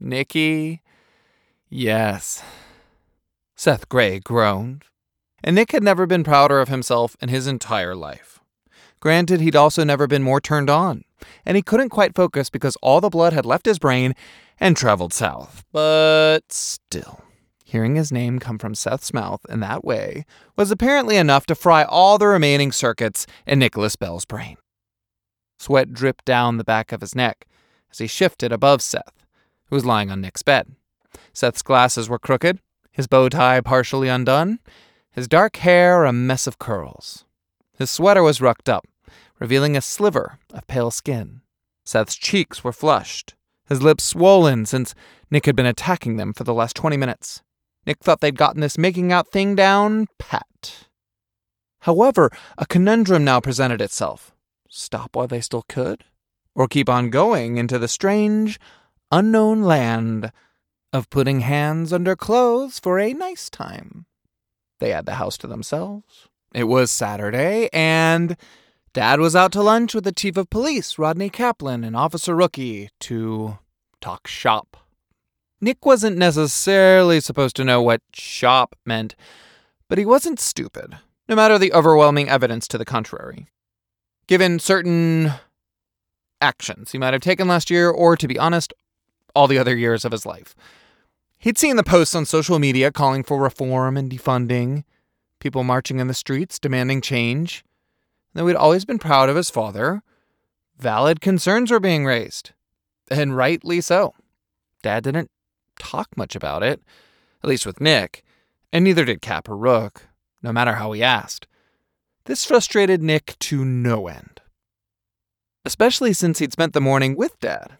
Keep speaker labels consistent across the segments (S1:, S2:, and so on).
S1: Nicky? Yes. Seth Gray groaned. And Nick had never been prouder of himself in his entire life. Granted, he'd also never been more turned on, and he couldn't quite focus because all the blood had left his brain and traveled south. But still, hearing his name come from Seth's mouth in that way was apparently enough to fry all the remaining circuits in Nicholas Bell's brain. Sweat dripped down the back of his neck as he shifted above Seth, who was lying on Nick's bed. Seth's glasses were crooked, his bow tie partially undone, his dark hair a mess of curls. His sweater was rucked up, revealing a sliver of pale skin. Seth's cheeks were flushed, his lips swollen since Nick had been attacking them for the last 20 minutes. Nick thought they'd gotten this making out thing down pat. However, a conundrum now presented itself stop while they still could, or keep on going into the strange, unknown land of putting hands under clothes for a nice time. They had the house to themselves. It was Saturday, and Dad was out to lunch with the chief of police, Rodney Kaplan, and Officer Rookie, to talk shop. Nick wasn't necessarily supposed to know what shop meant, but he wasn't stupid, no matter the overwhelming evidence to the contrary. Given certain actions he might have taken last year, or to be honest, all the other years of his life. He'd seen the posts on social media calling for reform and defunding, people marching in the streets demanding change. Though he'd always been proud of his father, valid concerns were being raised. And rightly so. Dad didn't talk much about it, at least with Nick, and neither did Cap or Rook, no matter how he asked. This frustrated Nick to no end. Especially since he'd spent the morning with Dad,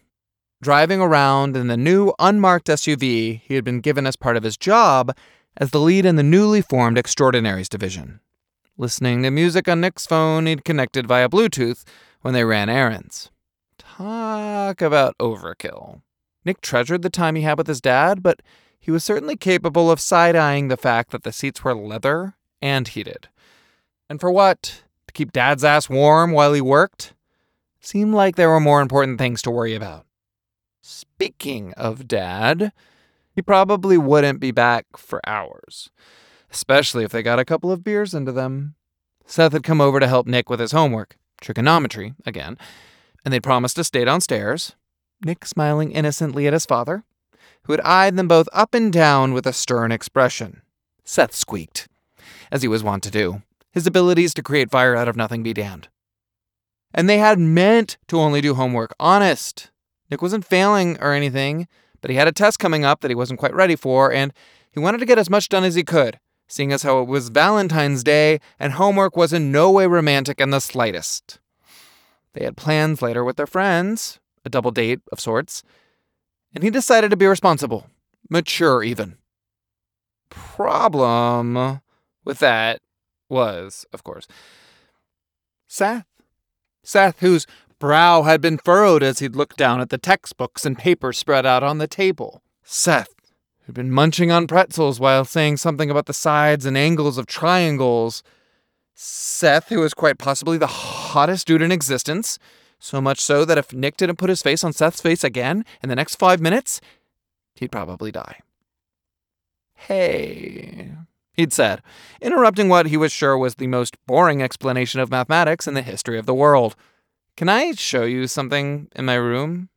S1: driving around in the new unmarked SUV he had been given as part of his job as the lead in the newly formed Extraordinaries division, listening to music on Nick's phone he'd connected via Bluetooth when they ran errands. Talk about overkill. Nick treasured the time he had with his dad, but he was certainly capable of side eyeing the fact that the seats were leather and heated. And for what? To keep dad's ass warm while he worked? Seemed like there were more important things to worry about. Speaking of dad, he probably wouldn't be back for hours, especially if they got a couple of beers into them. Seth had come over to help Nick with his homework, trigonometry again, and they'd promised to stay downstairs, Nick smiling innocently at his father, who had eyed them both up and down with a stern expression. Seth squeaked, as he was wont to do, his abilities to create fire out of nothing be damned. And they had meant to only do homework, honest. Nick wasn't failing or anything, but he had a test coming up that he wasn't quite ready for, and he wanted to get as much done as he could, seeing as how it was Valentine's Day and homework was in no way romantic in the slightest. They had plans later with their friends, a double date of sorts, and he decided to be responsible, mature even. Problem with that was, of course, Seth. Seth, whose brow had been furrowed as he'd looked down at the textbooks and papers spread out on the table. Seth, who'd been munching on pretzels while saying something about the sides and angles of triangles. Seth, who was quite possibly the hottest dude in existence, so much so that if Nick didn't put his face on Seth's face again in the next five minutes, he'd probably die. Hey, he'd said, interrupting what he was sure was the most boring explanation of mathematics in the history of the world. Can I show you something in my room?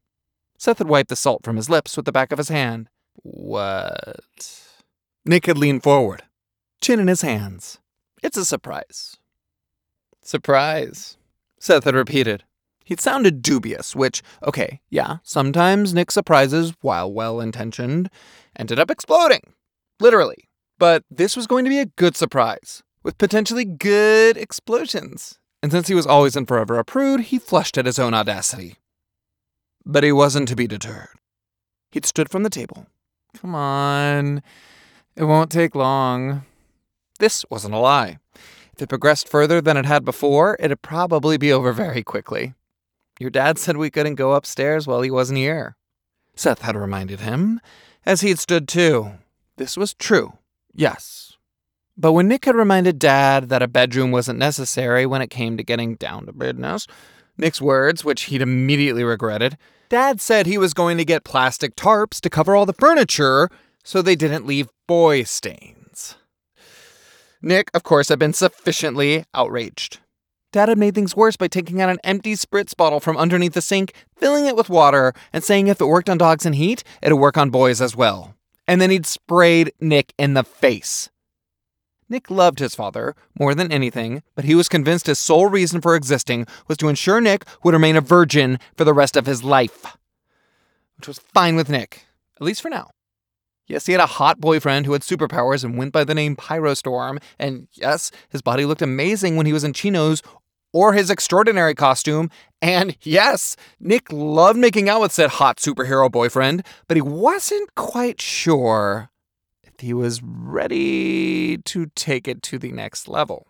S1: Seth had wiped the salt from his lips with the back of his hand. What? Nick had leaned forward, chin in his hands. It's a surprise. Surprise, Seth had repeated. He'd sounded dubious, which, okay, yeah, sometimes Nick's surprises, while well intentioned, ended up exploding. Literally. But this was going to be a good surprise, with potentially good explosions. And since he was always and forever a prude, he flushed at his own audacity. But he wasn't to be deterred. He'd stood from the table. Come on. It won't take long. This wasn't a lie. If it progressed further than it had before, it'd probably be over very quickly. Your dad said we couldn't go upstairs while he wasn't here. Seth had reminded him, as he'd stood too. This was true, yes. But when Nick had reminded Dad that a bedroom wasn't necessary when it came to getting down to business, Nick's words, which he'd immediately regretted, Dad said he was going to get plastic tarps to cover all the furniture so they didn't leave boy stains. Nick, of course, had been sufficiently outraged. Dad had made things worse by taking out an empty spritz bottle from underneath the sink, filling it with water, and saying if it worked on dogs in heat, it'd work on boys as well. And then he'd sprayed Nick in the face. Nick loved his father more than anything, but he was convinced his sole reason for existing was to ensure Nick would remain a virgin for the rest of his life. Which was fine with Nick, at least for now. Yes, he had a hot boyfriend who had superpowers and went by the name Pyrostorm, and yes, his body looked amazing when he was in chinos or his extraordinary costume. And yes, Nick loved making out with said hot superhero boyfriend, but he wasn't quite sure he was ready to take it to the next level.